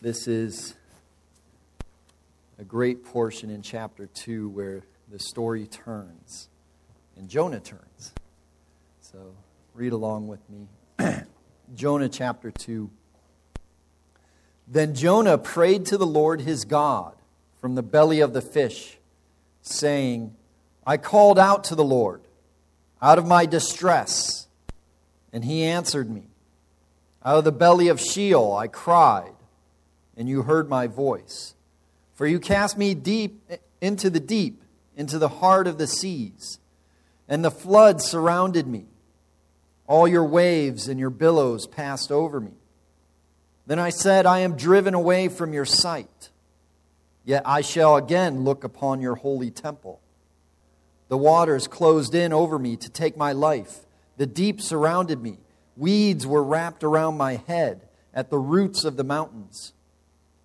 This is a great portion in chapter 2 where the story turns and Jonah turns. So read along with me. Jonah chapter 2. Then Jonah prayed to the Lord his God from the belly of the fish, saying, I called out to the Lord out of my distress, and he answered me. Out of the belly of Sheol I cried and you heard my voice. For you cast me deep into the deep, into the heart of the seas, and the flood surrounded me. All your waves and your billows passed over me. Then I said, I am driven away from your sight. Yet I shall again look upon your holy temple. The waters closed in over me to take my life. The deep surrounded me. Weeds were wrapped around my head at the roots of the mountains.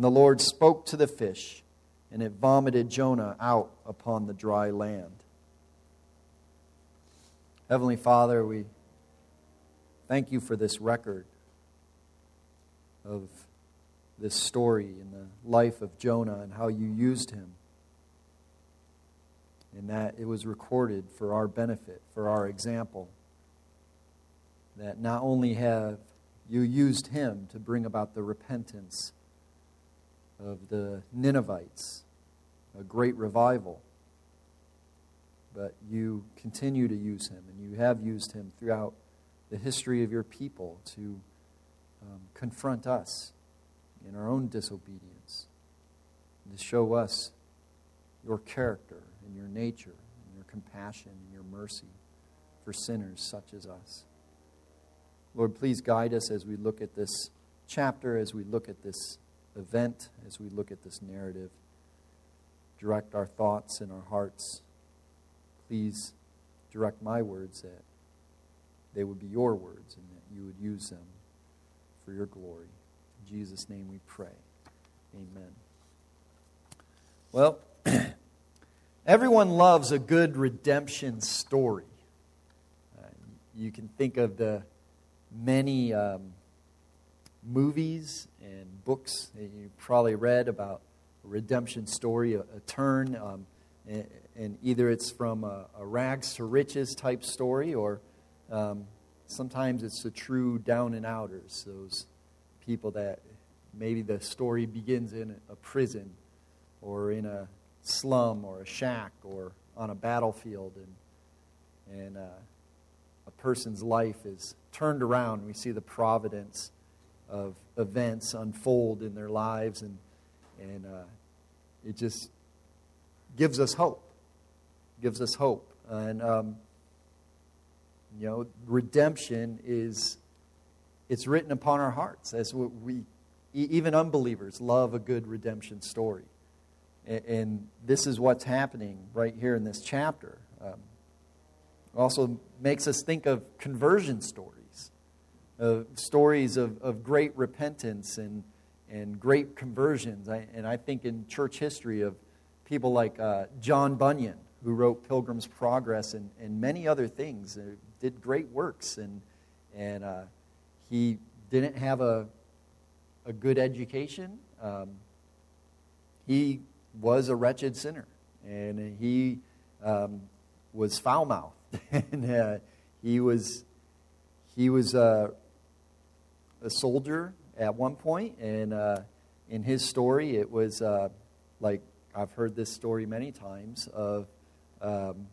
And the Lord spoke to the fish, and it vomited Jonah out upon the dry land. Heavenly Father, we thank you for this record of this story in the life of Jonah and how you used him. And that it was recorded for our benefit, for our example. That not only have you used him to bring about the repentance of the Ninevites, a great revival. But you continue to use him, and you have used him throughout the history of your people to um, confront us in our own disobedience, and to show us your character and your nature and your compassion and your mercy for sinners such as us. Lord, please guide us as we look at this chapter, as we look at this event as we look at this narrative. Direct our thoughts and our hearts. Please direct my words that they would be your words and that you would use them for your glory. In Jesus' name we pray. Amen. Well, everyone loves a good redemption story. Uh, you can think of the many um, movies and books that you probably read about a redemption story, a, a turn, um, and, and, either it's from a, a, rags to riches type story, or um, sometimes it's the true down and outers, those people that maybe the story begins in a prison or in a slum or a shack or on a battlefield, and, and uh, a person's life is turned around. We see the providence of events unfold in their lives, and, and uh, it just gives us hope. Gives us hope. And, um, you know, redemption is, it's written upon our hearts as we, even unbelievers love a good redemption story. And, and this is what's happening right here in this chapter. Um, also makes us think of conversion stories stories of, of great repentance and, and great conversions. I, and I think in church history of people like uh, John Bunyan, who wrote Pilgrim's Progress and, and many other things, uh, did great works. And, and uh, he didn't have a, a good education. Um, he was a wretched sinner, and he um, was foul mouthed. and uh, he was, he was uh, a soldier at one point, and uh, in his story, it was uh, like I've heard this story many times of um,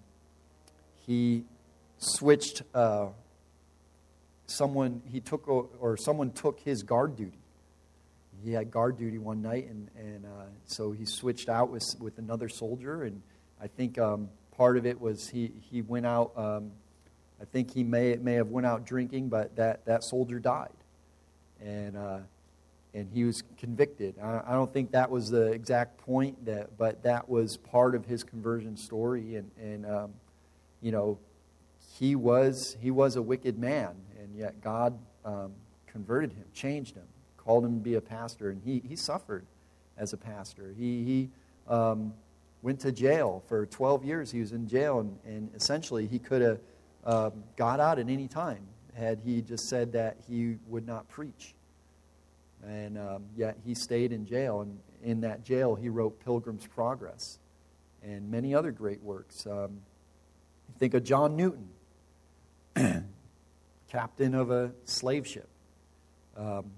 he switched uh, someone he took or someone took his guard duty. He had guard duty one night, and and uh, so he switched out with with another soldier, and I think um, part of it was he he went out. Um, I think he may may have went out drinking, but that that soldier died and uh, and he was convicted. I, I don't think that was the exact point, that, but that was part of his conversion story. And, and um, you know, he was, he was a wicked man, and yet God um, converted him, changed him, called him to be a pastor, and he, he suffered as a pastor. He, he um, went to jail for 12 years. He was in jail, and, and essentially he could have um, got out at any time had he just said that he would not preach. And um, yet he stayed in jail, and in that jail he wrote Pilgrim's Progress and many other great works. Um, think of John Newton, captain of a slave ship. Um,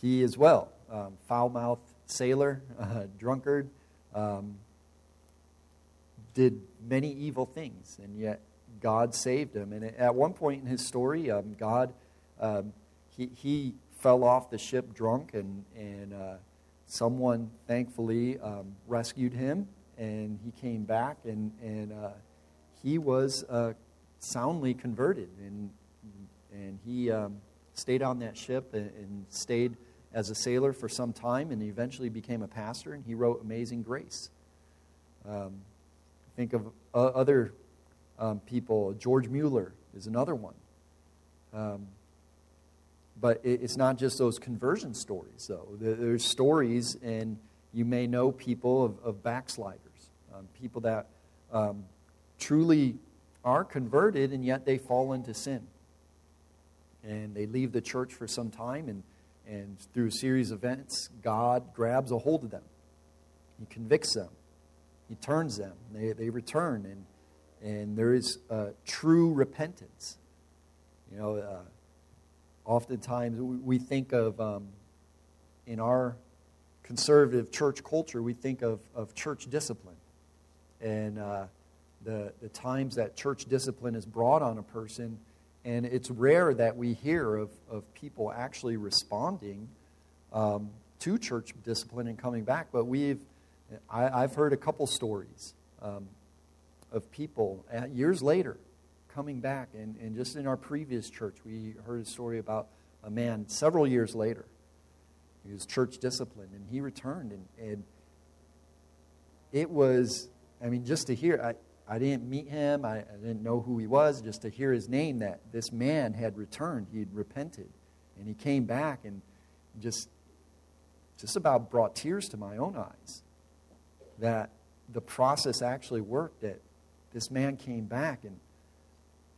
he as well, um, foul mouthed sailor, uh, drunkard, um, did many evil things, and yet God saved him. And at one point in his story, um, God, um, he, he fell off the ship drunk, and, and uh, someone thankfully um, rescued him, and he came back, and, and uh, he was uh, soundly converted. And, and he um, stayed on that ship and, and stayed as a sailor for some time and eventually became a pastor, and he wrote Amazing Grace. Um, think of uh, other um, people. George Mueller is another one. Um, but it, it's not just those conversion stories, though. There, there's stories, and you may know people of, of backsliders, um, people that um, truly are converted, and yet they fall into sin. And they leave the church for some time, and and through a series of events, God grabs a hold of them. He convicts them. He turns them. They, they return. And, and there is uh, true repentance. You know, uh, oftentimes we think of, um, in our conservative church culture, we think of, of church discipline. And uh, the, the times that church discipline is brought on a person and it's rare that we hear of, of people actually responding um, to church discipline and coming back. But we've, I, have heard a couple stories um, of people at, years later coming back. And, and just in our previous church, we heard a story about a man several years later. He was church disciplined, and he returned. And, and it was, I mean, just to hear, I, I didn't meet him. I, I, didn't know who he was. Just to hear his name, that this man had returned. He had repented. And he came back and just, just about brought tears to my own eyes. That the process actually worked, that this man came back. And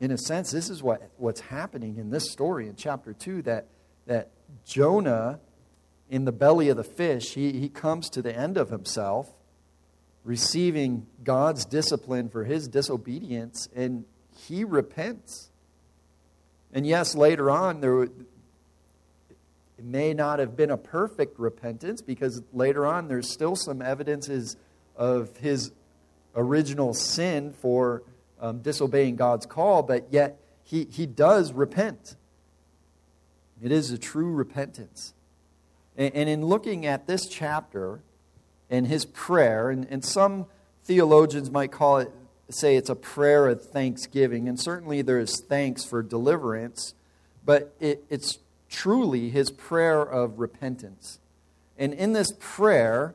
in a sense, this is what, what's happening in this story in chapter 2 that, that Jonah, in the belly of the fish, he, he comes to the end of himself receiving God's discipline for his disobedience, and he repents. And yes, later on, there it may not have been a perfect repentance because later on there's still some evidences of his original sin for um, disobeying God's call, but yet he, he does repent. It is a true repentance. And, and in looking at this chapter, and his prayer, and, and some theologians might call it, say it's a prayer of thanksgiving, and certainly there is thanks for deliverance, but it, it's truly his prayer of repentance. And in this prayer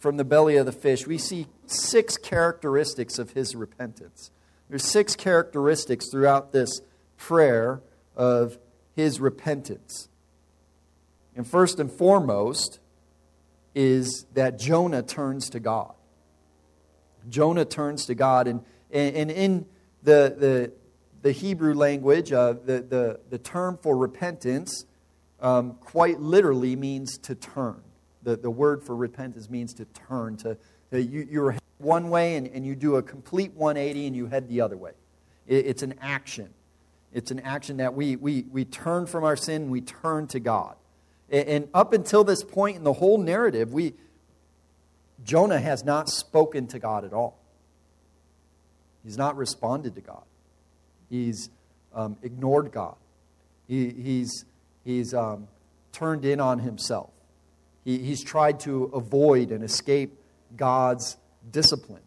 from the belly of the fish, we see six characteristics of his repentance. There's six characteristics throughout this prayer of his repentance. And first and foremost, is that Jonah turns to God. Jonah turns to God. And, and in the, the, the Hebrew language, uh, the, the, the term for repentance um, quite literally means to turn. The, the word for repentance means to turn. To, to you, you're one way and, and you do a complete 180 and you head the other way. It, it's an action. It's an action that we, we, we turn from our sin, we turn to God. And up until this point in the whole narrative, we, Jonah has not spoken to God at all. He's not responded to God. He's um, ignored God. He, he's he's um, turned in on himself. He, he's tried to avoid and escape God's discipline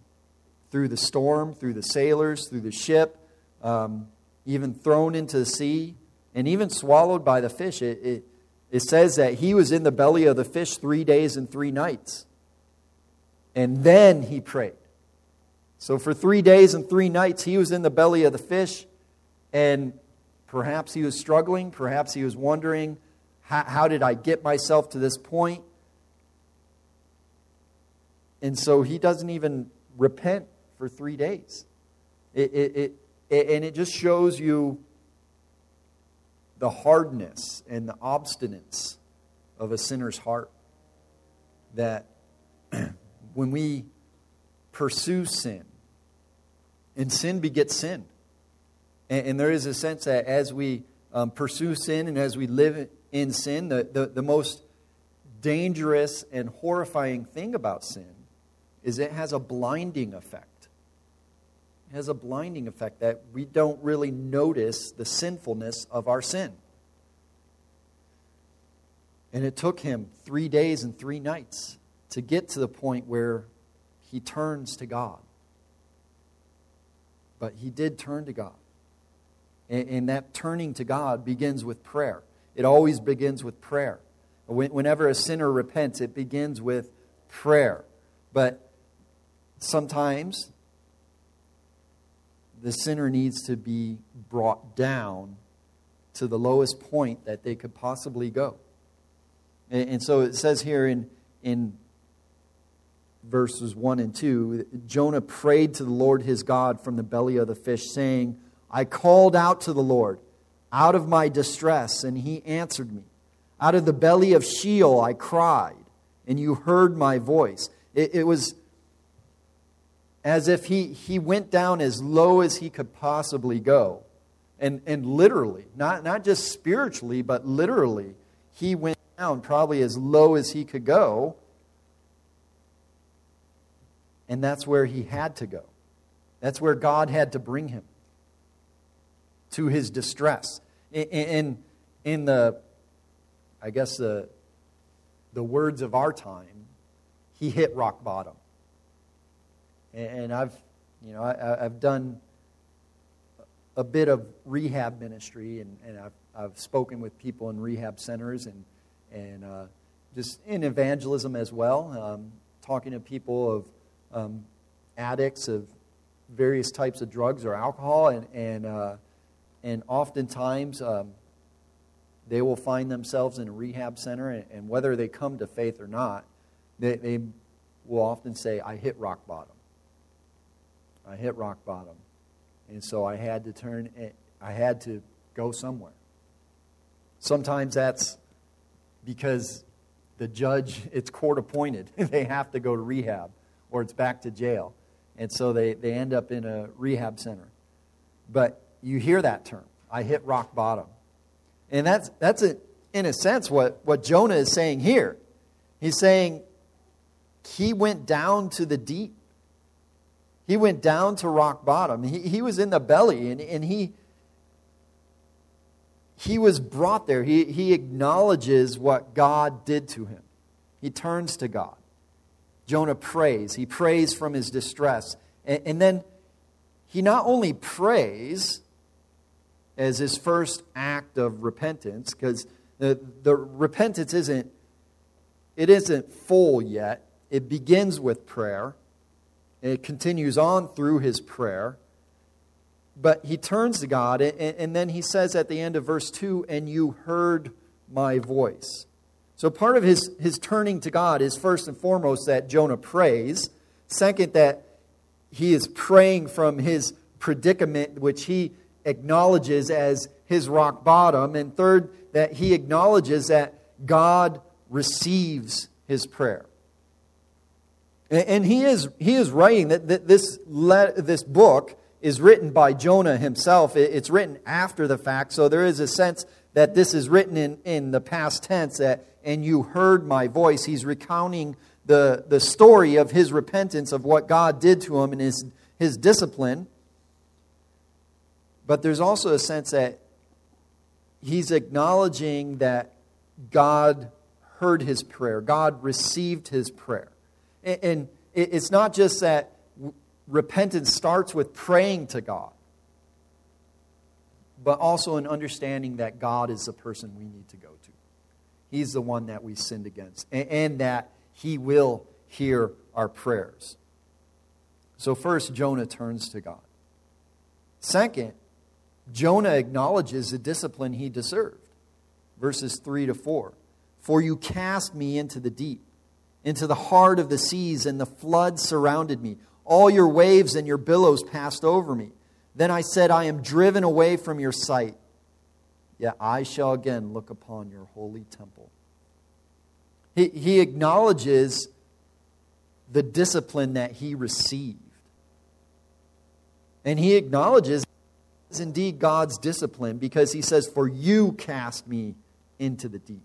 through the storm, through the sailors, through the ship, um, even thrown into the sea, and even swallowed by the fish. It, it, it says that he was in the belly of the fish three days and three nights. And then he prayed. So for three days and three nights, he was in the belly of the fish, and perhaps he was struggling, perhaps he was wondering, how, how did I get myself to this point? And so he doesn't even repent for three days. It, it, it, and it just shows you the hardness and the obstinance of a sinner's heart. That when we pursue sin, and sin begets sin. And, and there is a sense that as we um, pursue sin and as we live in sin, the, the, the most dangerous and horrifying thing about sin is it has a blinding effect It has a blinding effect that we don't really notice the sinfulness of our sin. And it took him three days and three nights to get to the point where he turns to God. But he did turn to God. And, and that turning to God begins with prayer. It always begins with prayer. Whenever a sinner repents, it begins with prayer. But sometimes the sinner needs to be brought down to the lowest point that they could possibly go. And, so it says here in, in verses 1 and 2 Jonah prayed to the Lord his God from the belly of the fish, saying, I called out to the Lord out of my distress, and he answered me. Out of the belly of Sheol I cried, and you heard my voice. It, it was as if he, he went down as low as he could possibly go. And, and literally, not, not just spiritually, but literally, he went down probably as low as he could go. And that's where he had to go. That's where God had to bring him to his distress. In, in, the, I guess, the, the words of our time, he hit rock bottom. And I've, you know, I, have done a bit of rehab ministry, and, and I've, I've spoken with people in rehab centers and, and uh, just in evangelism as well, um, talking to people of um, addicts of various types of drugs or alcohol, and, and, uh, and oftentimes um, they will find themselves in a rehab center, and, and whether they come to faith or not, they, they will often say, I hit rock bottom. I hit rock bottom. And so I had to turn, I had to go somewhere. Sometimes that's because the judge, it's court appointed. they have to go to rehab or it's back to jail. And so they, they end up in a rehab center. But you hear that term I hit rock bottom. And that's, that's a, in a sense what, what Jonah is saying here. He's saying he went down to the deep. He went down to rock bottom. He, he was in the belly, and, and he, he was brought there. He, he acknowledges what God did to him. He turns to God. Jonah prays. He prays from his distress. And, and then he not only prays as his first act of repentance, because the, the repentance isn't, it isn't full yet. It begins with prayer. And it continues on through his prayer. But he turns to God, and, and then he says at the end of verse 2 And you heard my voice. So part of his, his turning to God is first and foremost that Jonah prays. Second, that he is praying from his predicament, which he acknowledges as his rock bottom. And third, that he acknowledges that God receives his prayer. And he is, he is writing that this, this book is written by Jonah himself. It's written after the fact, so there is a sense that this is written in, in the past tense, that, and you heard my voice. He's recounting the, the story of his repentance, of what God did to him and his, his discipline. But there's also a sense that he's acknowledging that God heard his prayer, God received his prayer. And it's not just that repentance starts with praying to God, but also an understanding that God is the person we need to go to. He's the one that we sinned against, and, that He will hear our prayers. So, first, Jonah turns to God. Second, Jonah acknowledges the discipline he deserved. Verses 3 to 4. For you cast me into the deep, into the heart of the seas, and the flood surrounded me. All your waves and your billows passed over me. Then I said, I am driven away from your sight. Yet I shall again look upon your holy temple. He, he acknowledges the discipline that he received. And he acknowledges is indeed God's discipline because he says, For you cast me into the deep.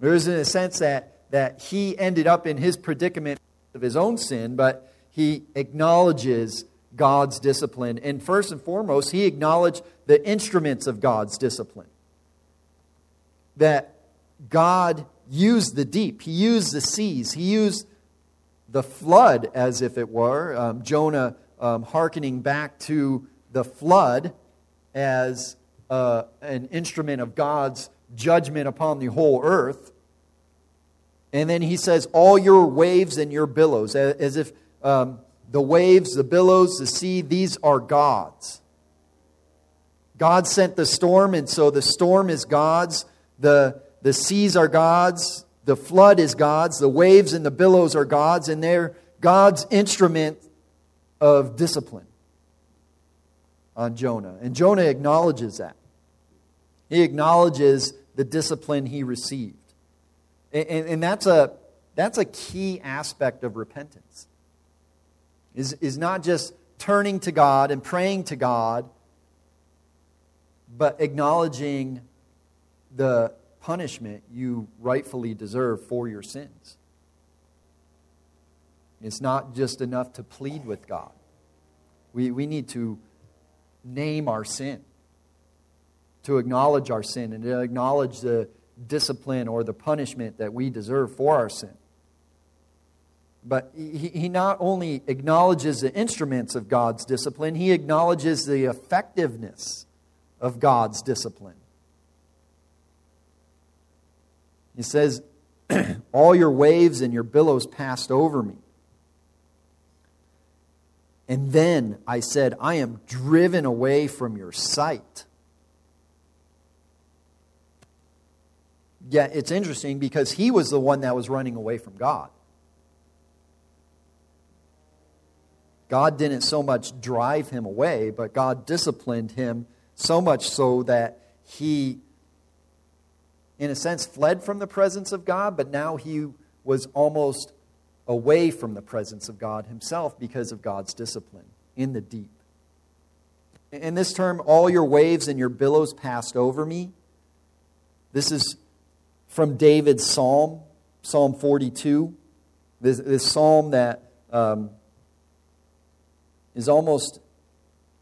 There is, in a sense, that, that he ended up in his predicament of his own sin, but he acknowledges God's discipline. And first and foremost, he acknowledged the instruments of God's discipline. That God used the deep, he used the seas, he used the flood, as if it were. Um, Jonah um, hearkening back to the flood as uh, an instrument of God's judgment upon the whole earth. And then he says, All your waves and your billows, as if um, the waves, the billows, the sea, these are God's. God sent the storm, and so the storm is God's. The, the seas are God's. The flood is God's. The waves and the billows are God's, and they're God's instrument of discipline on Jonah. And Jonah acknowledges that. He acknowledges the discipline he received. And, and, and that's, a, that's a key aspect of repentance. Is, is not just turning to God and praying to God, but acknowledging the punishment you rightfully deserve for your sins. It's not just enough to plead with God. We, we need to name our sin, to acknowledge our sin, and to acknowledge the discipline or the punishment that we deserve for our sin. But he, he not only acknowledges the instruments of God's discipline, he acknowledges the effectiveness of God's discipline. He says, All your waves and your billows passed over me. And then I said, I am driven away from your sight. Yeah, it's interesting because he was the one that was running away from God. God didn't so much drive him away, but God disciplined him so much so that he, in a sense, fled from the presence of God, but now he was almost away from the presence of God himself because of God's discipline in the deep. In this term, all your waves and your billows passed over me. This is from David's psalm, Psalm 42. This, this psalm that um, is almost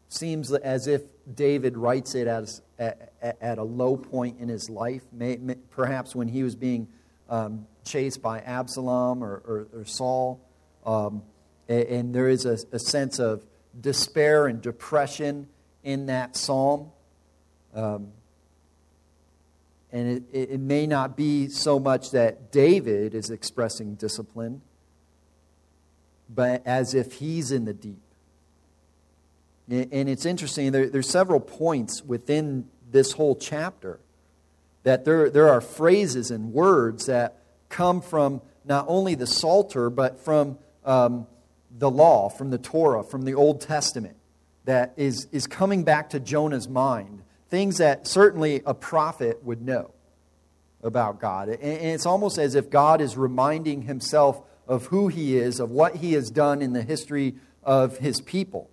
seems as if David writes it as, at, at a low point in his life, may, may, perhaps when he was being um, chased by Absalom or, or, or Saul. Um, and, and, there is a, a, sense of despair and depression in that psalm. Um, and it, it may not be so much that David is expressing discipline, but as if he's in the deep. And it's interesting, there, there's several points within this whole chapter that there, there are phrases and words that come from not only the Psalter, but from um, the law, from the Torah, from the Old Testament, that is, is coming back to Jonah's mind. Things that certainly a prophet would know about God. And it's almost as if God is reminding himself of who he is, of what he has done in the history of his people.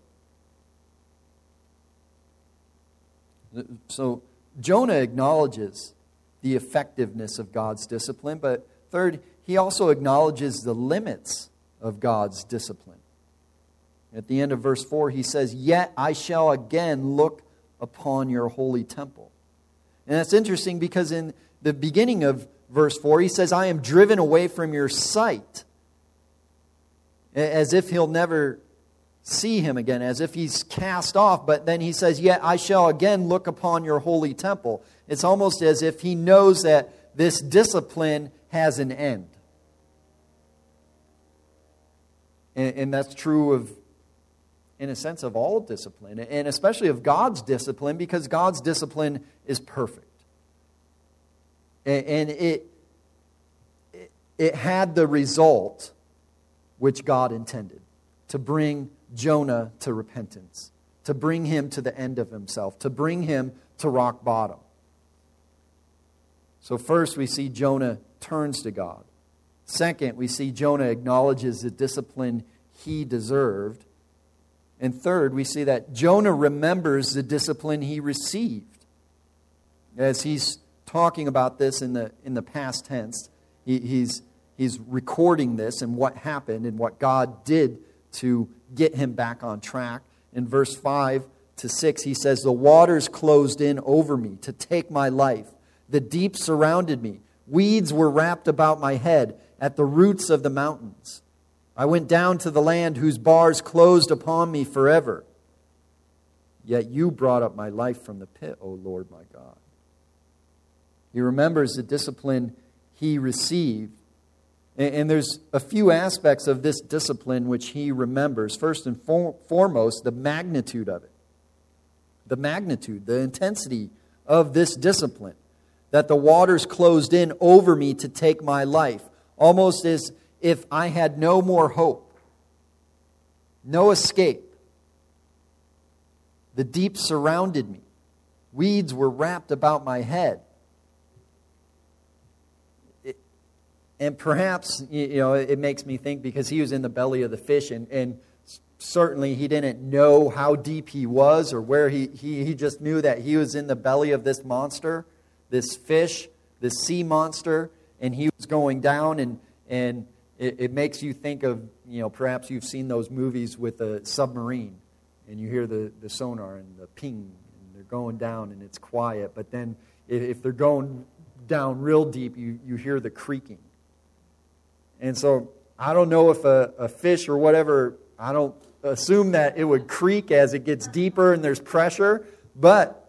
So Jonah acknowledges the effectiveness of God's discipline, but Third, he also acknowledges the limits of God's discipline. At the end of verse 4, he says, Yet I shall again look upon your holy temple. And that's interesting because in the beginning of verse 4, he says, I am driven away from your sight. As if he'll never see him again, as if he's cast off. But then he says, Yet I shall again look upon your holy temple. It's almost as if he knows that this discipline has an end. And, and that's true of, in a sense, of all discipline, and especially of God's discipline, because God's discipline is perfect. And, and it, it, it had the result which God intended to bring Jonah to repentance, to bring him to the end of himself, to bring him to rock bottom. So, first, we see Jonah turns to God. Second, we see Jonah acknowledges the discipline he deserved. And third, we see that Jonah remembers the discipline he received. As he's talking about this in the, in the past tense, he, he's, he's recording this and what happened and what God did to get him back on track. In verse 5 to 6, he says, The waters closed in over me to take my life, the deep surrounded me. Weeds were wrapped about my head at the roots of the mountains. I went down to the land whose bars closed upon me forever. Yet you brought up my life from the pit, O Lord my God. He remembers the discipline he received. And there's a few aspects of this discipline which he remembers. First and foremost, the magnitude of it. The magnitude, the intensity of this discipline that the waters closed in over me to take my life, almost as if I had no more hope, no escape. The deep surrounded me, weeds were wrapped about my head. and perhaps, you know, it makes me think because he was in the belly of the fish and, and certainly he didn't know how deep he was or where he, he, he just knew that he was in the belly of this monster this fish, this sea monster, and he was going down, and, and it, it makes you think of, you know, perhaps you've seen those movies with a submarine, and you hear the, the sonar and the ping, and they're going down, and it's quiet, but then if, they're going down real deep, you, you hear the creaking. And so I don't know if a, a fish or whatever, I don't assume that it would creak as it gets deeper and there's pressure, but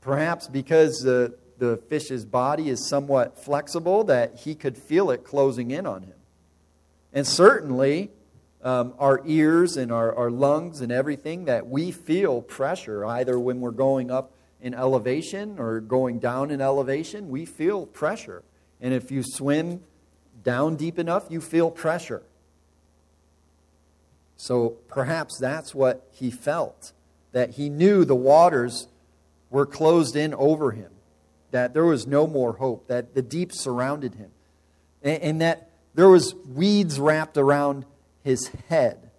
perhaps because the, the fish's body is somewhat flexible, that he could feel it closing in on him. And certainly, um, our ears and our, our lungs and everything, that we feel pressure either when we're going up in elevation or going down in elevation, we feel pressure. And if you swim down deep enough, you feel pressure. So perhaps that's what he felt, that he knew the waters were closed in over him, that there was no more hope, that the deep surrounded him, and, and that there was weeds wrapped around his head.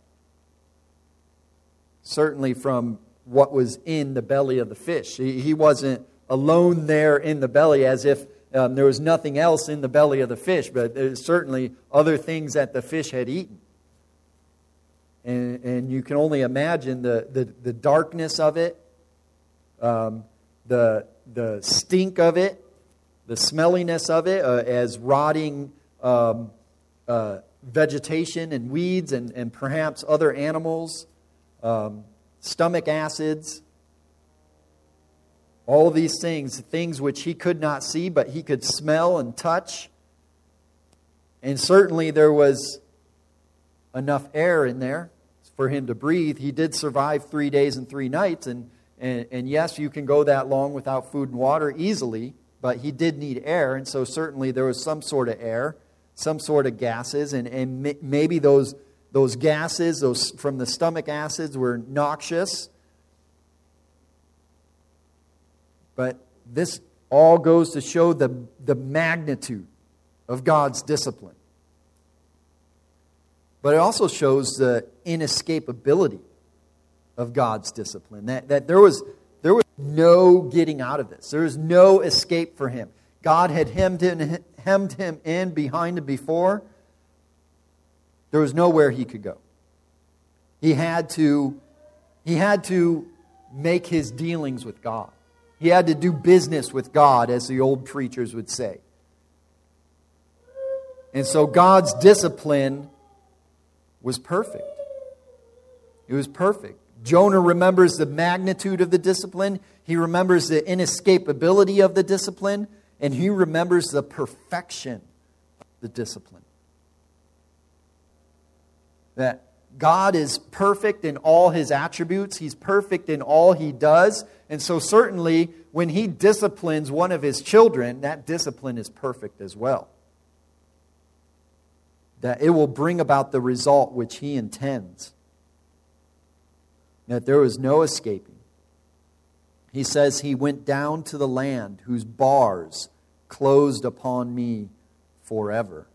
Certainly from what was in the belly of the fish. He, he wasn't alone there in the belly as if um, there was nothing else in the belly of the fish, but there's certainly other things that the fish had eaten. And, and you can only imagine the, the, the darkness of it, um, the, the stink of it, the smelliness of it uh, as rotting um, uh, vegetation and weeds and, and perhaps other animals, um, stomach acids, all these things, things which he could not see, but he could smell and touch. And certainly there was enough air in there for him to breathe. He did survive three days and three nights, and and, and yes, you can go that long without food and water easily, but he did need air, and so certainly there was some sort of air, some sort of gases, and, and maybe those, those gases those from the stomach acids were noxious. But this all goes to show the, the magnitude of God's discipline. But it also shows the inescapability of God's discipline. That, that there, was, there was no getting out of this, there was no escape for him. God had hemmed, in, hemmed him in behind and before. There was nowhere he could go. He had to, he had to make his dealings with God. He had to do business with God, as the old preachers would say. And so God's discipline was perfect. It was perfect Jonah remembers the magnitude of the discipline, he remembers the inescapability of the discipline, and he remembers the perfection of the discipline. That God is perfect in all his attributes, he's perfect in all he does. And so, certainly, when he disciplines one of his children, that discipline is perfect as well. That it will bring about the result which he intends. That there was no escaping. He says, He went down to the land whose bars closed upon me forever.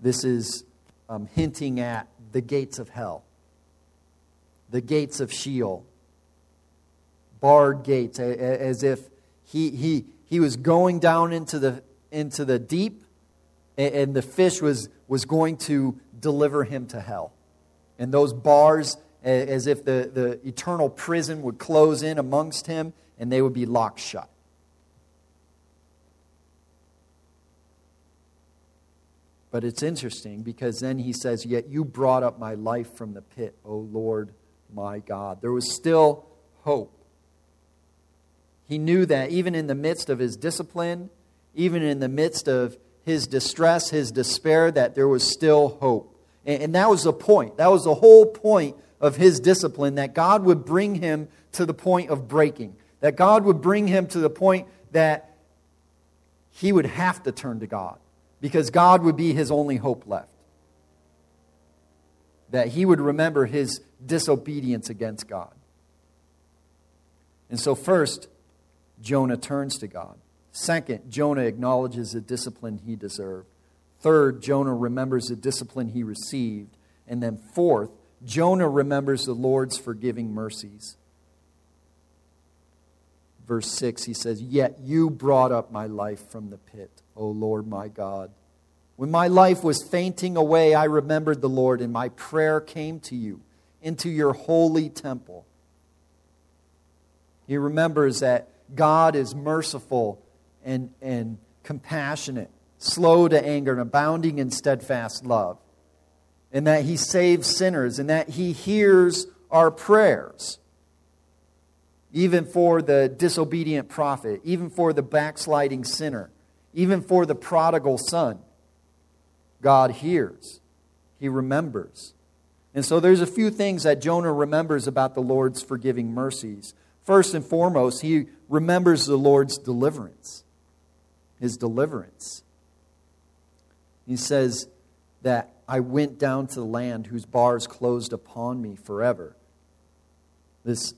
This is um, hinting at the gates of hell, the gates of Sheol, barred gates, as if he, he, he was going down into the, into the deep and the fish was, was going to deliver him to hell. And those bars, as if the, the eternal prison would close in amongst him and they would be locked shut. But it's interesting because then he says, Yet you brought up my life from the pit, O Lord my God. There was still hope. He knew that even in the midst of his discipline, even in the midst of his distress, his despair, that there was still hope. And, that was the point. That was the whole point of his discipline, that God would bring him to the point of breaking, that God would bring him to the point that he would have to turn to God because God would be his only hope left. That he would remember his disobedience against God. And so, first, Jonah turns to God. Second, Jonah acknowledges the discipline he deserved. Third, Jonah remembers the discipline he received. And then, fourth, Jonah remembers the Lord's forgiving mercies. Verse 6, he says, Yet you brought up my life from the pit. O Lord my God. When my life was fainting away, I remembered the Lord, and my prayer came to you into your holy temple. He remembers that God is merciful and, and compassionate, slow to anger, and abounding in steadfast love, and that He saves sinners, and that He hears our prayers, even for the disobedient prophet, even for the backsliding sinner even for the prodigal son, God hears, He remembers. And so there's a few things that Jonah remembers about the Lord's forgiving mercies. First and foremost, he remembers the Lord's deliverance, his deliverance. He says that I went down to the land whose bars closed upon me forever. This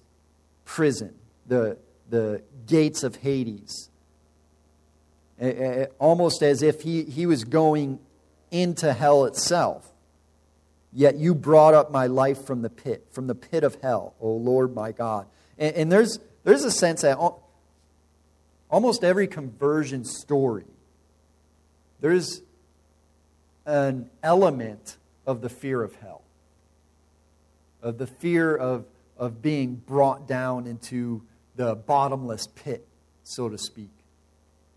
prison, the, the gates of Hades, almost as if he, he was going into hell itself. Yet you brought up my life from the pit, from the pit of hell, O Lord my God. And, and there's, there's a sense that almost every conversion story, there's an element of the fear of hell, of the fear of, of being brought down into the bottomless pit, so to speak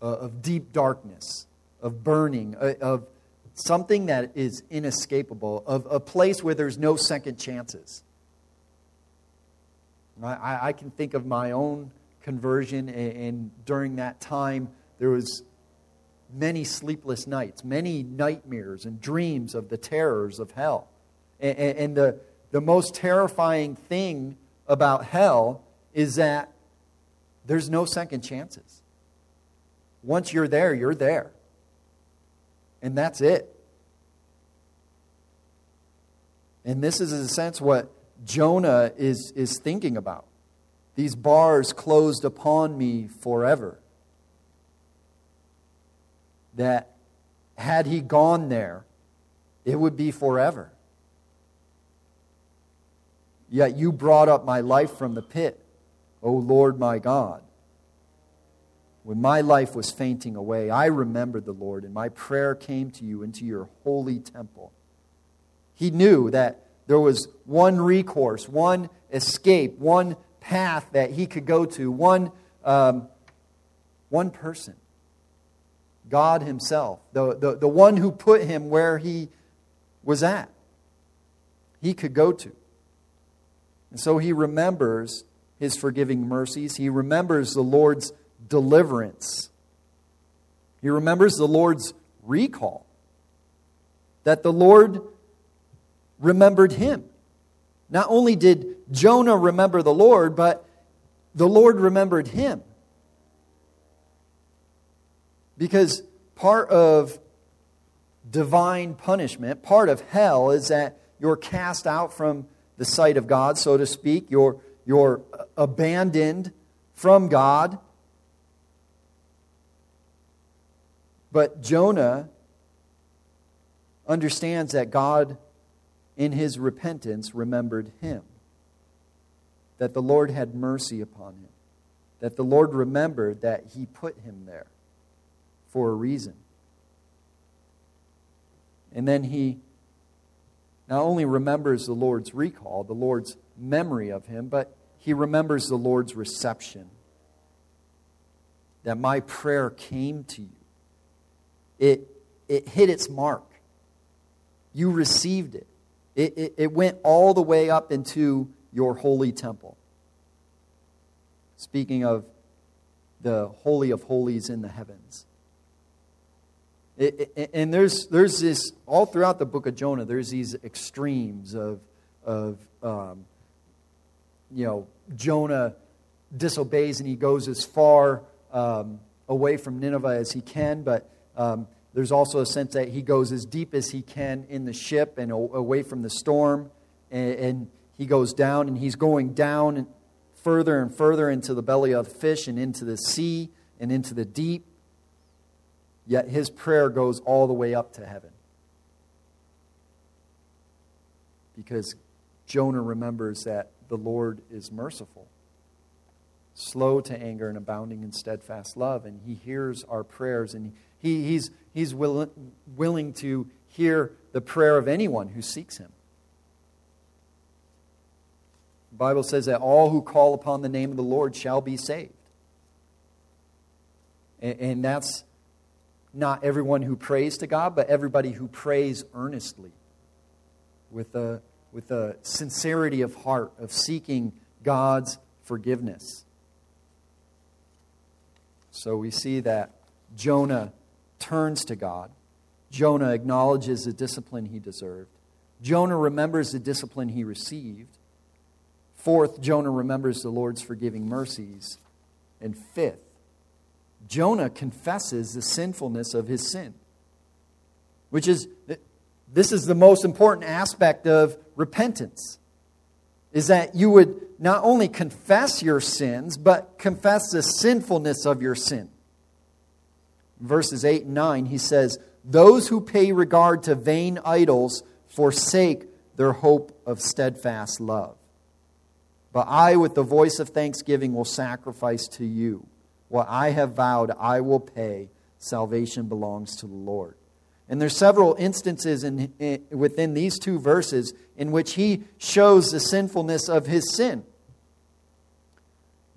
uh, of deep darkness, of burning, uh, of something that is inescapable, of a place where there's no second chances. I, I can think of my own conversion, and, and during that time, there was many sleepless nights, many nightmares and dreams of the terrors of hell. And, and, the, the most terrifying thing about hell is that there's no second chances. Once you're there, you're there. And that's it. And this is, in a sense, what Jonah is, is thinking about. These bars closed upon me forever. That had he gone there, it would be forever. Yet you brought up my life from the pit, O Lord my God. When my life was fainting away, I remembered the Lord, and my prayer came to you into your holy temple. He knew that there was one recourse, one escape, one path that he could go to, one, um, one person God Himself, the, the, the one who put him where he was at. He could go to. And so he remembers his forgiving mercies. He remembers the Lord's deliverance. He remembers the Lord's recall. That the Lord remembered him. Not only did Jonah remember the Lord, but the Lord remembered him. Because part of divine punishment, part of hell, is that you're cast out from the sight of God, so to speak. You're, you're abandoned from God. But Jonah understands that God, in his repentance, remembered him. That the Lord had mercy upon him. That the Lord remembered that he put him there for a reason. And then he not only remembers the Lord's recall, the Lord's memory of him, but he remembers the Lord's reception. That my prayer came to you. It, it hit its mark. You received it. It, it. it went all the way up into your holy temple. Speaking of the Holy of Holies in the heavens. And there's, there's this, all throughout the book of Jonah, there's these extremes of, of um, you know, Jonah disobeys and he goes as far um, away from Nineveh as he can, but um, there's also a sense that he goes as deep as he can in the ship and away from the storm, and, and he goes down, and he's going down and further and further into the belly of the fish and into the sea and into the deep. Yet his prayer goes all the way up to heaven. Because Jonah remembers that the Lord is merciful, slow to anger, and abounding in steadfast love. And he hears our prayers, and he, he's, he's will, willing to hear the prayer of anyone who seeks him. The Bible says that all who call upon the name of the Lord shall be saved. And, and that's not everyone who prays to God, but everybody who prays earnestly with a, with a sincerity of heart, of seeking God's forgiveness. So we see that Jonah turns to God. Jonah acknowledges the discipline he deserved. Jonah remembers the discipline he received. Fourth, Jonah remembers the Lord's forgiving mercies. And fifth, Jonah confesses the sinfulness of his sin, which is this is the most important aspect of repentance is that you would not only confess your sins but confess the sinfulness of your sin. Verses 8 and 9 he says those who pay regard to vain idols forsake their hope of steadfast love. But i with the voice of thanksgiving will sacrifice to you what I have vowed, I will pay. Salvation belongs to the Lord. And there's several instances in, in, within these two verses in which he shows the sinfulness of his sin.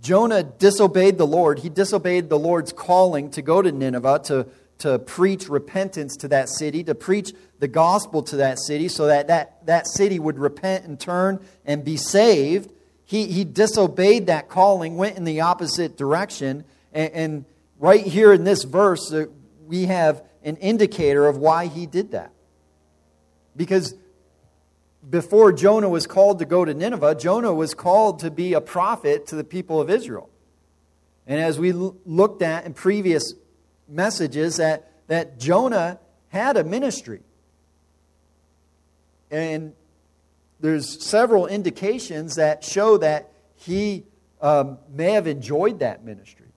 Jonah disobeyed the Lord. He disobeyed the Lord's calling to go to Nineveh to, to preach repentance to that city, to preach the gospel to that city so that, that that city would repent and turn and be saved. He, he disobeyed that calling, went in the opposite direction, and, and right here in this verse, uh, we have an indicator of why he did that. Because before Jonah was called to go to Nineveh, Jonah was called to be a prophet to the people of Israel. And as we looked at in previous messages, that, that Jonah had a ministry. And there's several indications that show that he um, may have enjoyed that ministry.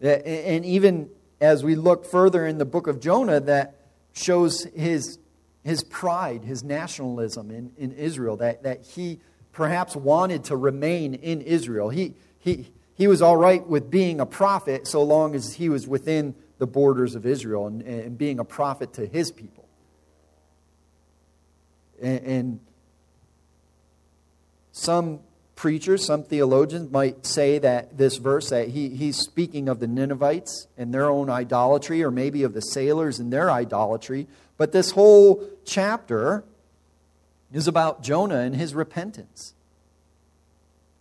And even as we look further in the book of Jonah, that shows his, his pride, his nationalism in, in Israel, that, that he perhaps wanted to remain in Israel. He, he, he was all right with being a prophet so long as he was within the borders of Israel and, and being a prophet to his people. And, and some preachers, some theologians might say that this verse, that he, he's speaking of the Ninevites and their own idolatry, or maybe of the sailors and their idolatry. But this whole chapter is about Jonah and his repentance.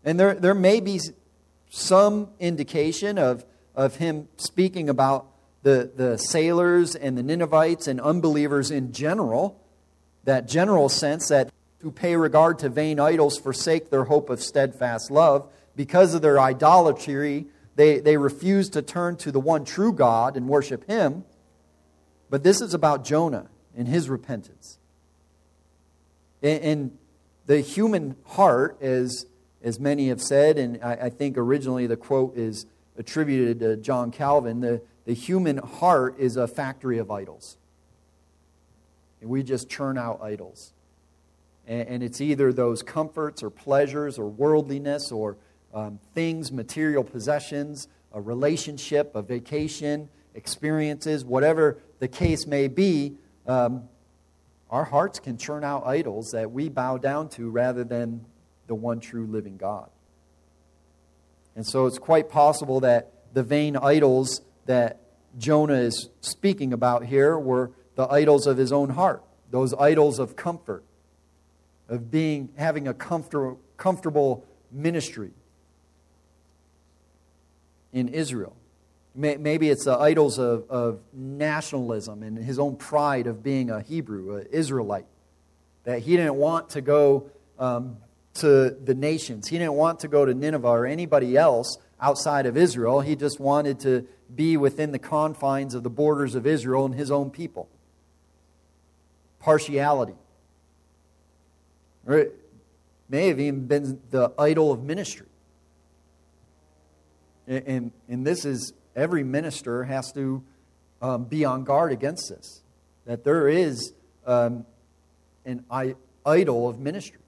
And there, there may be some indication of, of him speaking about the, the sailors and the Ninevites and unbelievers in general, that general sense that who pay regard to vain idols forsake their hope of steadfast love. Because of their idolatry, they, they refuse to turn to the one true God and worship Him. But this is about Jonah and his repentance. And, the human heart, as, as many have said, and I, I think originally the quote is attributed to John Calvin, the, the human heart is a factory of idols. And we just churn out idols. And, it's either those comforts or pleasures or worldliness or um, things, material possessions, a relationship, a vacation, experiences, whatever the case may be. Um, our hearts can churn out idols that we bow down to rather than the one true living God. And so it's quite possible that the vain idols that Jonah is speaking about here were the idols of his own heart, those idols of comfort, of being having a comfort, comfortable ministry in Israel. Maybe it's the idols of, of nationalism and his own pride of being a Hebrew, an Israelite. That he didn't want to go um, to the nations. He didn't want to go to Nineveh or anybody else outside of Israel. He just wanted to be within the confines of the borders of Israel and his own people. Partiality. Or it may have even been the idol of ministry. And, and this is every minister has to um, be on guard against this. That there is um, an idol of ministry.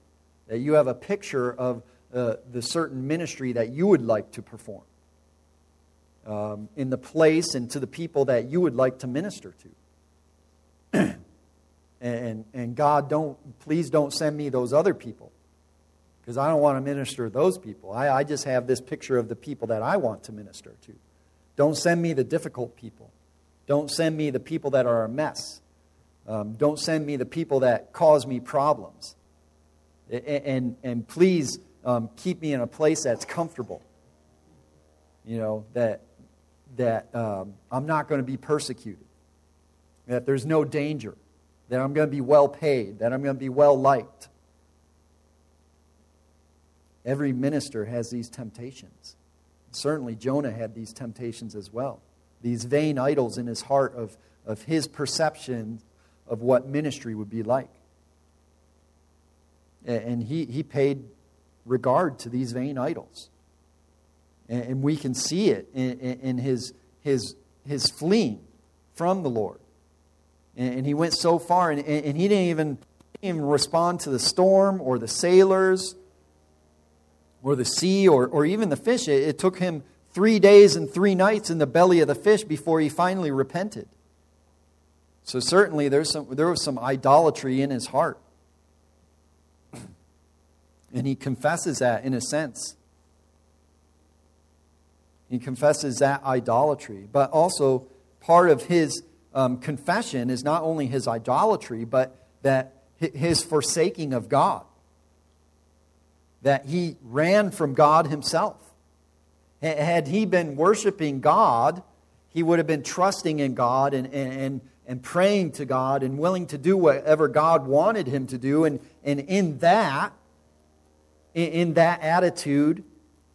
That you have a picture of uh, the certain ministry that you would like to perform um, in the place and to the people that you would like to minister to. And, and God, don't please don't send me those other people because I don't want to minister to those people. I, I just have this picture of the people that I want to minister to. Don't send me the difficult people. Don't send me the people that are a mess. Um, don't send me the people that cause me problems. And, and, and please um, keep me in a place that's comfortable. You know, that, that um, I'm not going to be persecuted, that there's no danger, that I'm going to be well paid, that I'm going to be well liked. Every minister has these temptations. Certainly, Jonah had these temptations as well. These vain idols in his heart of, of his perception of what ministry would be like. And he, he paid regard to these vain idols. And, we can see it in, in, his, his, his fleeing from the Lord. And, and he went so far, and, and he didn't even, didn't even respond to the storm or the sailors or the sea or, or even the fish. It, it took him three days and three nights in the belly of the fish before he finally repented. So certainly there's some, there was some idolatry in his heart. And he confesses that in a sense. He confesses that idolatry. But also, part of his um, confession is not only his idolatry, but that his forsaking of God that he ran from God himself. Had he been worshiping God, he would have been trusting in God and, and, and praying to God and willing to do whatever God wanted him to do. And, and in that, in, that attitude,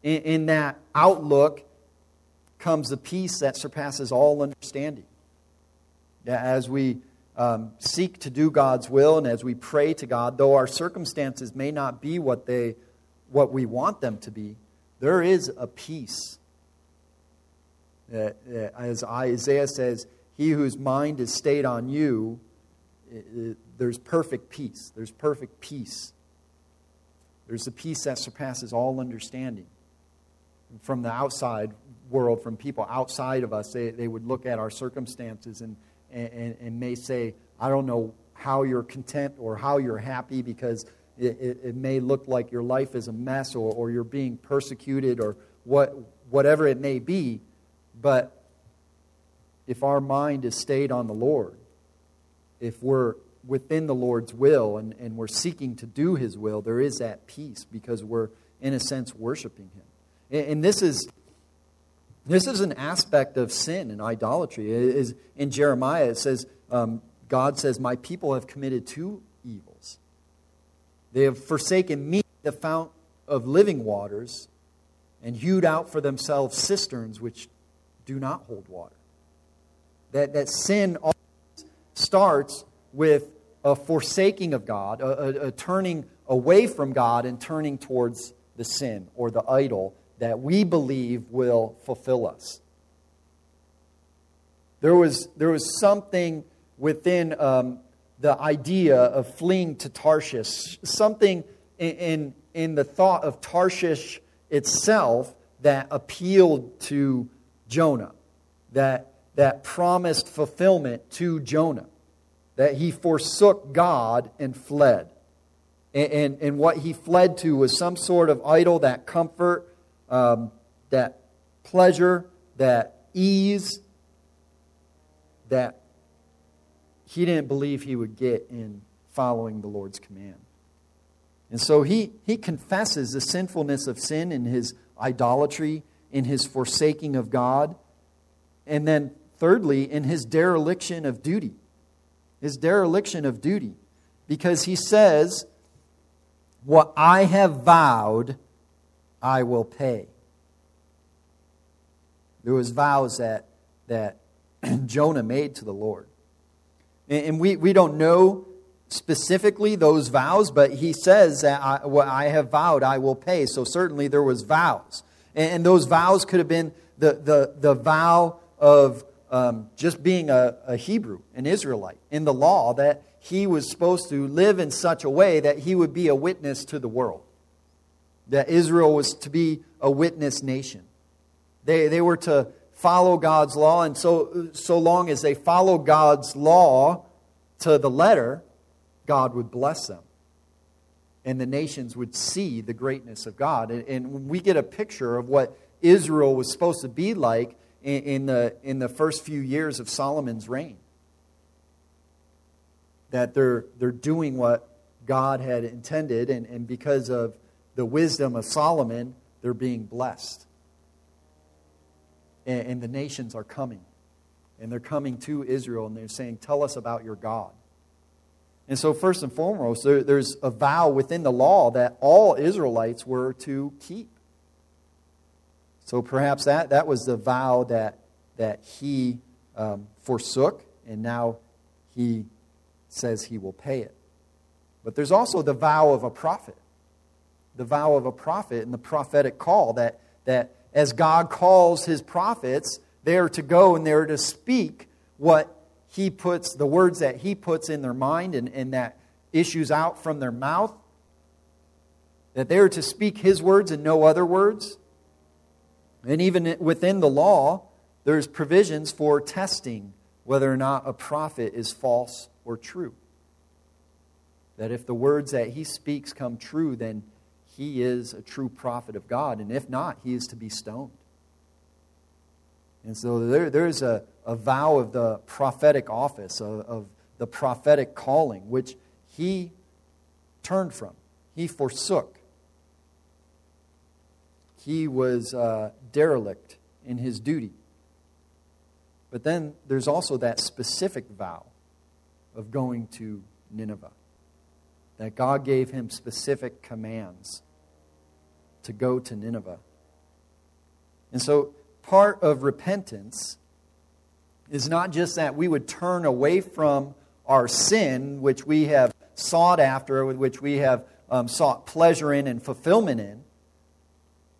in, in that outlook, comes the peace that surpasses all understanding. As we um, seek to do God's will and as we pray to God, though our circumstances may not be what they what we want them to be, there is a peace. as Isaiah says, he whose mind is stayed on you, there's perfect peace. There's perfect peace. There's a peace that surpasses all understanding. From the outside world, from people outside of us, they, they would look at our circumstances and, and, and may say, I don't know how you're content or how you're happy because it, it, it, may look like your life is a mess or, or you're being persecuted or what, whatever it may be. But if our mind is stayed on the Lord, if we're within the Lord's will and, and we're seeking to do His will, there is that peace because we're in a sense, worshiping him. And, and this is. This is an aspect of sin and idolatry. It is, in Jeremiah, it says, um, God says, My people have committed two evils. They have forsaken me, the fount of living waters, and hewed out for themselves cisterns which do not hold water. That, that sin starts with a forsaking of God, a, a, a turning away from God and turning towards the sin or the idol that we believe will fulfill us. There was, there was something within um, the idea of fleeing to Tarshish, something in, in, in the thought of Tarshish itself that appealed to Jonah, that, that promised fulfillment to Jonah, that he forsook God and fled. And, and, and what he fled to was some sort of idol, that comfort, um, that pleasure, that ease, that he didn't believe he would get in following the Lord's command. And so he, he confesses the sinfulness of sin in his idolatry, in his forsaking of God, and then thirdly, in his dereliction of duty. His dereliction of duty. Because he says, What I have vowed, I will pay. There was vows that, that Jonah made to the Lord. And we, we don't know specifically those vows, but he says that I, what I have vowed I will pay. So certainly there was vows. And those vows could have been the, the, the vow of um, just being a, a Hebrew, an Israelite, in the law, that he was supposed to live in such a way that he would be a witness to the world. That Israel was to be a witness nation. They, they were to follow God's law, and so, so long as they follow God's law to the letter, God would bless them. And the nations would see the greatness of God. And, and we get a picture of what Israel was supposed to be like in, in, the, in the first few years of Solomon's reign. That they're, they're doing what God had intended, and, and because of the wisdom of Solomon, they're being blessed. And, and the nations are coming. And they're coming to Israel and they're saying, Tell us about your God. And so, first and foremost, there, there's a vow within the law that all Israelites were to keep. So perhaps that, that was the vow that, that he um, forsook, and now he says he will pay it. But there's also the vow of a prophet. The vow of a prophet and the prophetic call that, that as God calls his prophets, they are to go and they are to speak what he puts, the words that he puts in their mind and, and that issues out from their mouth. That they are to speak his words and no other words. And even within the law, there's provisions for testing whether or not a prophet is false or true. That if the words that he speaks come true, then he is a true prophet of God. And if not, he is to be stoned. And so there, there's a, a vow of the prophetic office, of, of the prophetic calling, which he turned from, he forsook. He was uh, derelict in his duty. But then there's also that specific vow of going to Nineveh. That God gave him specific commands to go to Nineveh. And so part of repentance is not just that we would turn away from our sin, which we have sought after, which we have um, sought pleasure in and fulfillment in,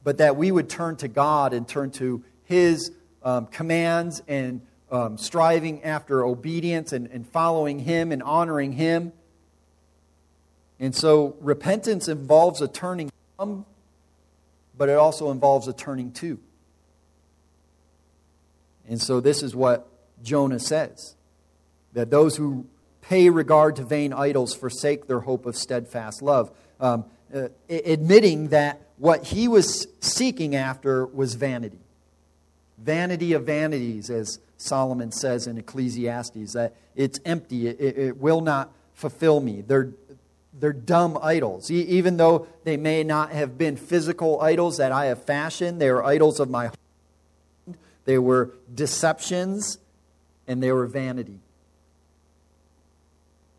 but that we would turn to God and turn to His um, commands and um, striving after obedience and, and following Him and honoring Him. And so repentance involves a turning from, but it also involves a turning to. And so this is what Jonah says that those who pay regard to vain idols forsake their hope of steadfast love. Um, uh, admitting that what he was seeking after was vanity. Vanity of vanities, as Solomon says in Ecclesiastes, that it's empty, it, it will not fulfill me. They're, they're dumb idols. E- even though they may not have been physical idols that I have fashioned, they were idols of my heart. They were deceptions and they were vanity.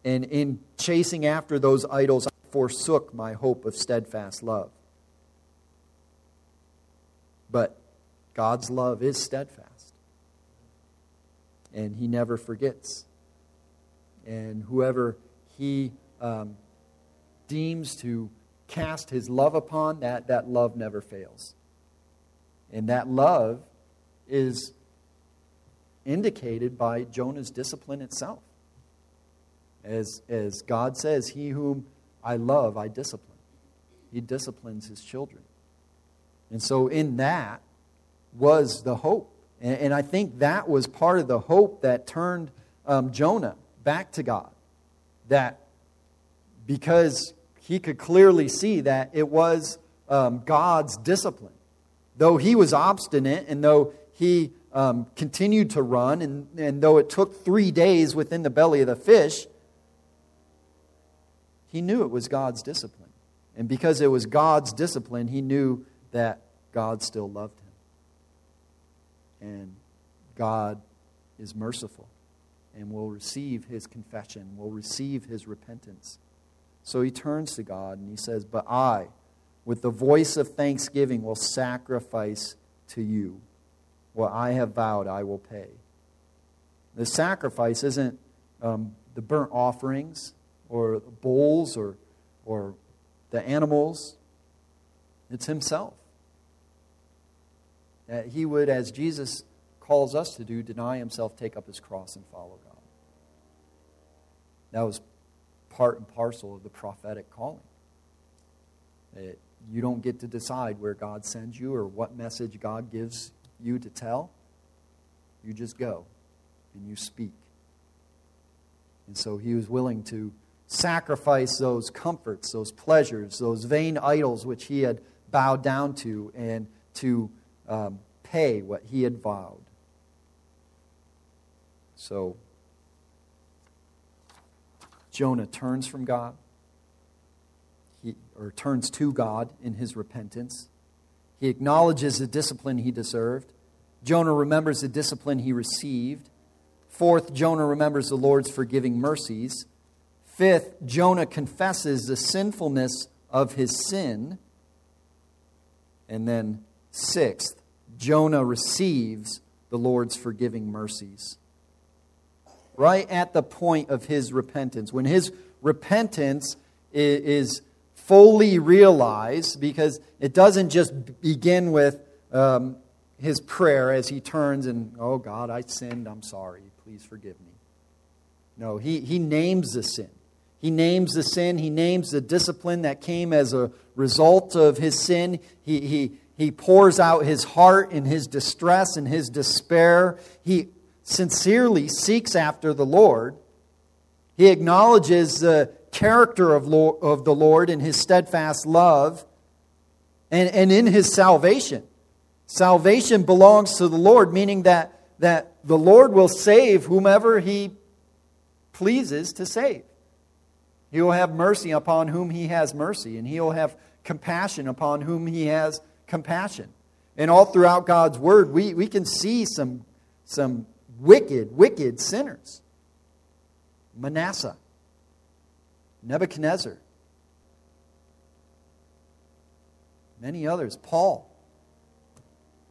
And in chasing after those idols, I forsook my hope of steadfast love. But God's love is steadfast, and He never forgets. And whoever He um, deems to cast His love upon, that, that love never fails. And that love is indicated by Jonah's discipline itself. As, as God says, He whom I love, I discipline. He disciplines His children. And so, in that was the hope. And, and I think that was part of the hope that turned um, Jonah back to God. That because he could clearly see that it was um, God's discipline. Though he was obstinate and though he um, continued to run, and, and though it took three days within the belly of the fish, he knew it was God's discipline. And because it was God's discipline, he knew that God still loved him. And God is merciful and will receive his confession, will receive his repentance. So he turns to God and he says, But I, with the voice of thanksgiving, will sacrifice to you. What I have vowed, I will pay. The sacrifice isn't um, the burnt offerings or bulls or, or the animals, it's himself. That he would, as Jesus calls us to do, deny himself, take up his cross, and follow God. That was part and parcel of the prophetic calling. It, you don't get to decide where God sends you or what message God gives you to tell. You just go and you speak. And so he was willing to sacrifice those comforts, those pleasures, those vain idols which he had bowed down to, and to um, pay what he had vowed. So Jonah turns from God, he, or turns to God in his repentance. He acknowledges the discipline he deserved. Jonah remembers the discipline he received. Fourth, Jonah remembers the Lord's forgiving mercies. Fifth, Jonah confesses the sinfulness of his sin. And then sixth, Jonah receives the Lord's forgiving mercies. Right at the point of his repentance, when his repentance is fully realized, because it doesn't just begin with um, his prayer as he turns and, oh God, I sinned, I'm sorry, please forgive me. No, he, he names the sin. He names the sin. He names the discipline that came as a result of his sin. He, he, he pours out his heart in his distress and his despair. He sincerely seeks after the Lord. He acknowledges the character of, of the Lord in his steadfast love and, and in his salvation. Salvation belongs to the Lord, meaning that, that the Lord will save whomever he pleases to save. He will have mercy upon whom he has mercy, and he will have compassion upon whom he has compassion. And all throughout God's word, we, we can see some, some wicked, wicked sinners. Manasseh, Nebuchadnezzar, many others, Paul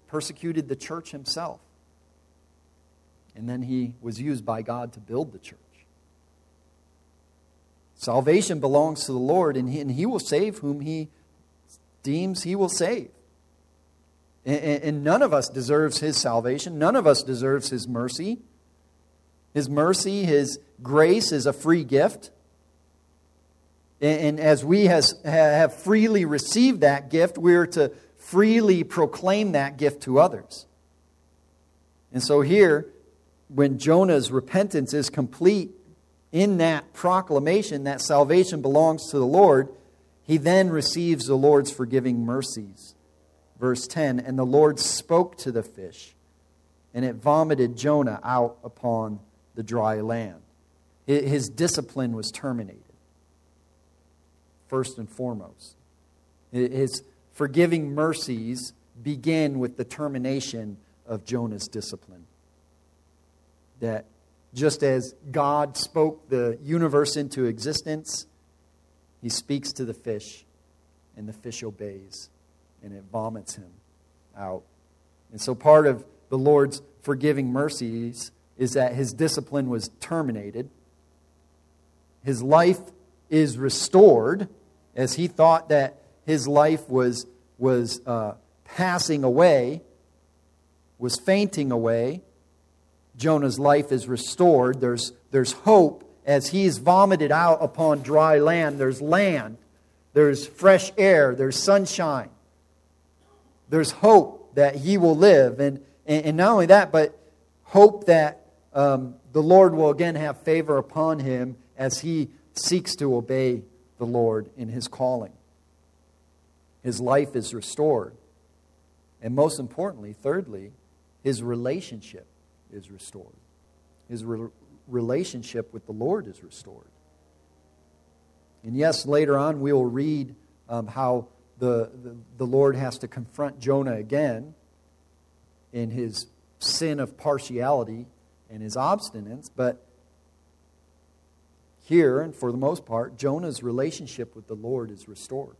persecuted the church himself. And then he was used by God to build the church. Salvation belongs to the Lord, and he, and he will save whom he deems he will save. And, none of us deserves his salvation, none of us deserves his mercy. His mercy, his grace is a free gift. And as we has, have freely received that gift, we're to freely proclaim that gift to others. And so here, when Jonah's repentance is complete in that proclamation that salvation belongs to the Lord, he then receives the Lord's forgiving mercies. Verse 10 And the Lord spoke to the fish, and it vomited Jonah out upon the dry land. His discipline was terminated. first and foremost. His forgiving mercies begin with the termination of Jonah's discipline. That just as God spoke the universe into existence, he speaks to the fish, and the fish obeys, and it vomits him out. And so part of the Lord's forgiving mercies is that his discipline was terminated. His life is restored as he thought that his life was, was uh, passing away, was fainting away. Jonah's life is restored. There's, there's hope as he's vomited out upon dry land. There's land, there's fresh air, there's sunshine, there's hope that he will live. And, and, and not only that, but hope that um, the Lord will again have favor upon him as he seeks to obey the Lord in his calling. His life is restored. And most importantly, thirdly, his relationship is restored. His re- relationship with the Lord is restored. And yes, later on we will read um, how the, the, Lord has to confront Jonah again in his sin of partiality and his obstinance, but here, and for the most part, Jonah's relationship with the Lord is restored.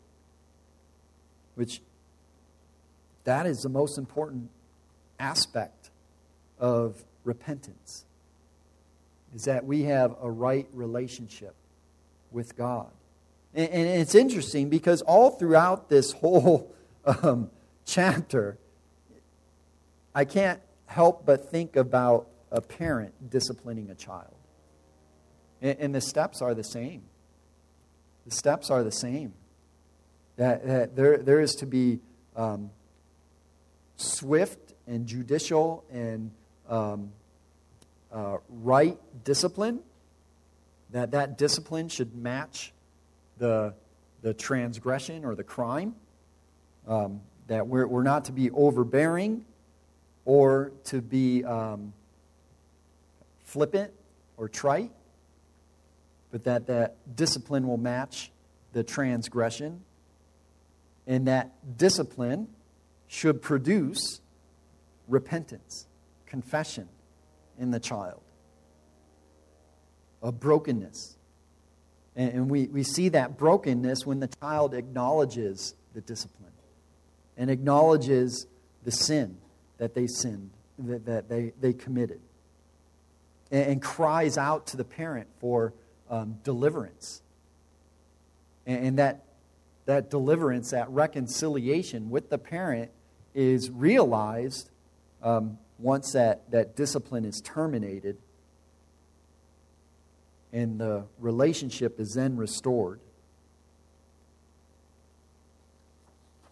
Which, that is the most important aspect of repentance, is that we have a right relationship with God. And, and it's interesting because all throughout this whole um, chapter, I can't help but think about a parent disciplining a child. And, and the steps are the same. The steps are the same. That, that there, there is to be um, swift and judicial and um, uh, right discipline. That that discipline should match the, the transgression or the crime. Um, that we're, we're not to be overbearing or to be um, flippant or trite but that that discipline will match the transgression, and that discipline should produce repentance, confession in the child, a brokenness. And we, we see that brokenness when the child acknowledges the discipline and acknowledges the sin that they sinned, that, that they, they committed, and, and cries out to the parent for um, deliverance. And, and that, that deliverance, that reconciliation with the parent is realized um, once that, that discipline is terminated and the relationship is then restored.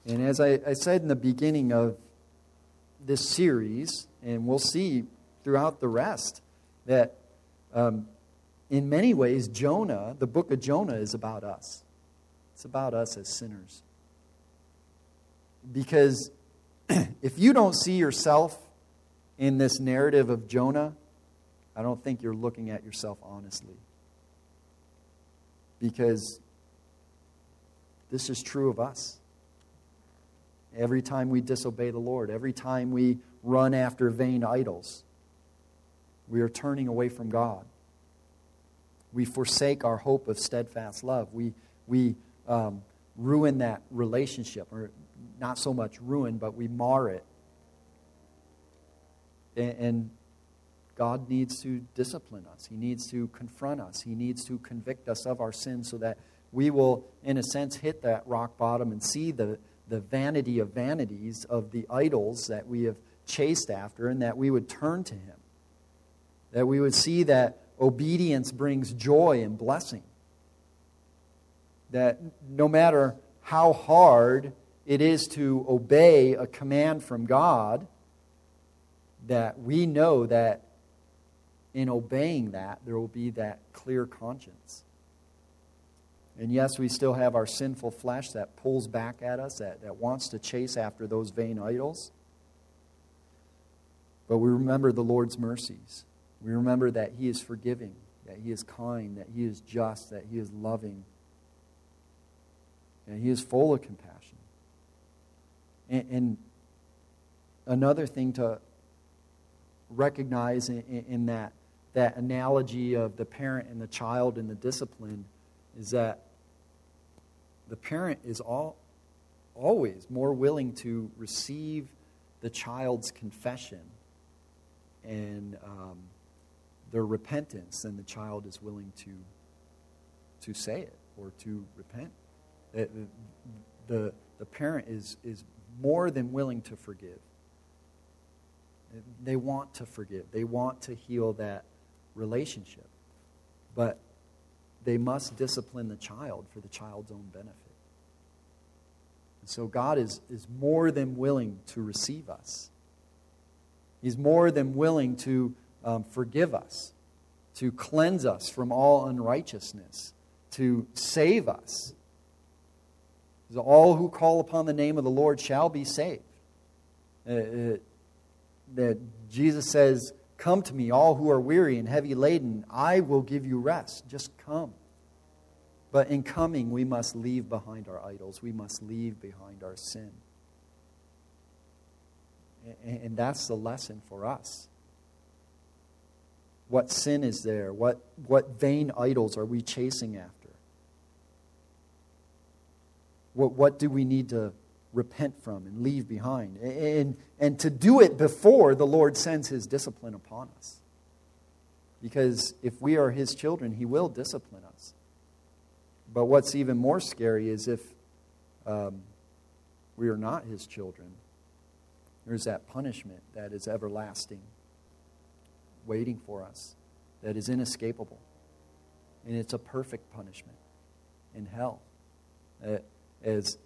And as I, I, said in the beginning of this series, and we'll see throughout the rest, that um, in many ways, Jonah, the book of Jonah, is about us. It's about us as sinners. Because if you don't see yourself in this narrative of Jonah, I don't think you're looking at yourself honestly. Because this is true of us. Every time we disobey the Lord, every time we run after vain idols, we are turning away from God. We forsake our hope of steadfast love. We, we um, ruin that relationship, or not so much ruin, but we mar it. And, and God needs to discipline us, He needs to confront us, He needs to convict us of our sins so that we will, in a sense, hit that rock bottom and see the, the vanity of vanities of the idols that we have chased after, and that we would turn to Him. That we would see that obedience brings joy and blessing. That no matter how hard it is to obey a command from God, that we know that in obeying that, there will be that clear conscience. And yes, we still have our sinful flesh that pulls back at us, that, that wants to chase after those vain idols. But we remember the Lord's mercies. We remember that He is forgiving, that He is kind, that He is just, that He is loving. And he is full of compassion. And, and another thing to recognize in, in, that, that analogy of the parent and the child and the discipline is that the parent is all, always more willing to receive the child's confession and um, their repentance than the child is willing to, to say it or to repent. The, the, the parent is, is more than willing to forgive. They want to forgive, they want to heal that relationship. But they must discipline the child for the child's own benefit. And so God is, is more than willing to receive us. He's more than willing to um, forgive us, to cleanse us from all unrighteousness, to save us. All who call upon the name of the Lord shall be saved. Uh, uh, that Jesus says, Come to me, all who are weary and heavy laden, I will give you rest. Just come. But in coming, we must leave behind our idols, we must leave behind our sin. And that's the lesson for us. What sin is there? What, what vain idols are we chasing after? What, what do we need to repent from and leave behind? And, and to do it before the Lord sends his discipline upon us. Because if we are his children, he will discipline us. But what's even more scary is if um, we are not his children there's that punishment that is everlasting, waiting for us, that is inescapable. And it's a perfect punishment in hell. As,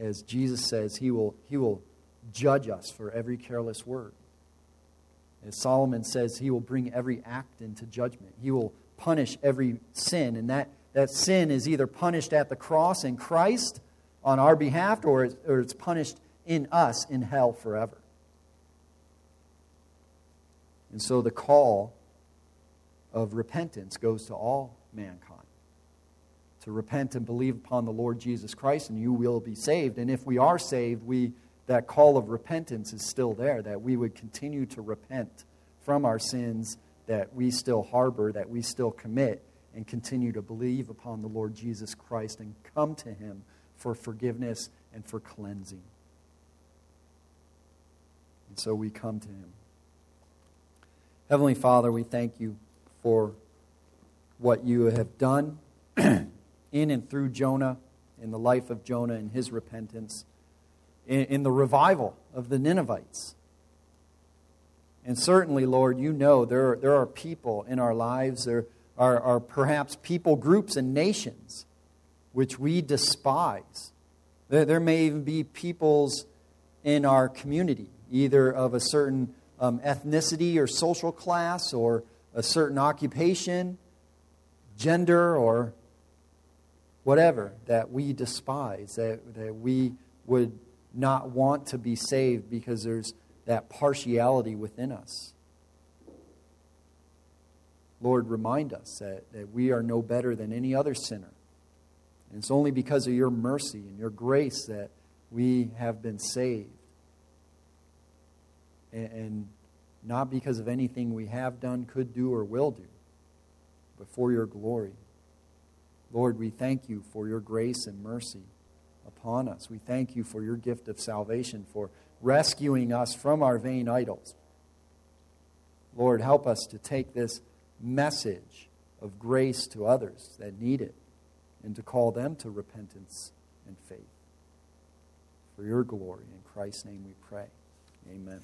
as Jesus says, he will, he will judge us for every careless word. As Solomon says, he will bring every act into judgment. He will punish every sin. And that, that sin is either punished at the cross in Christ on our behalf or it's, or it's punished in us in hell forever. And so the call of repentance goes to all mankind to repent and believe upon the Lord Jesus Christ, and you will be saved. And if we are saved, we, that call of repentance is still there, that we would continue to repent from our sins that we still harbor, that we still commit, and continue to believe upon the Lord Jesus Christ and come to Him for forgiveness and for cleansing. And so we come to him. Heavenly Father, we thank you for what you have done in and through Jonah, in the life of Jonah and his repentance, in, in the revival of the Ninevites. And certainly, Lord, you know there are, there are people in our lives, there are, are perhaps people, groups, and nations which we despise. There, there may even be peoples in our community either of a certain um, ethnicity or social class or a certain occupation, gender, or whatever that we despise, that, that we would not want to be saved because there's that partiality within us. Lord, remind us that, that we are no better than any other sinner. And it's only because of your mercy and your grace that we have been saved and not because of anything we have done, could do, or will do, but for your glory. Lord, we thank you for your grace and mercy upon us. We thank you for your gift of salvation, for rescuing us from our vain idols. Lord, help us to take this message of grace to others that need it and to call them to repentance and faith. For your glory. In Christ's name we pray. Amen.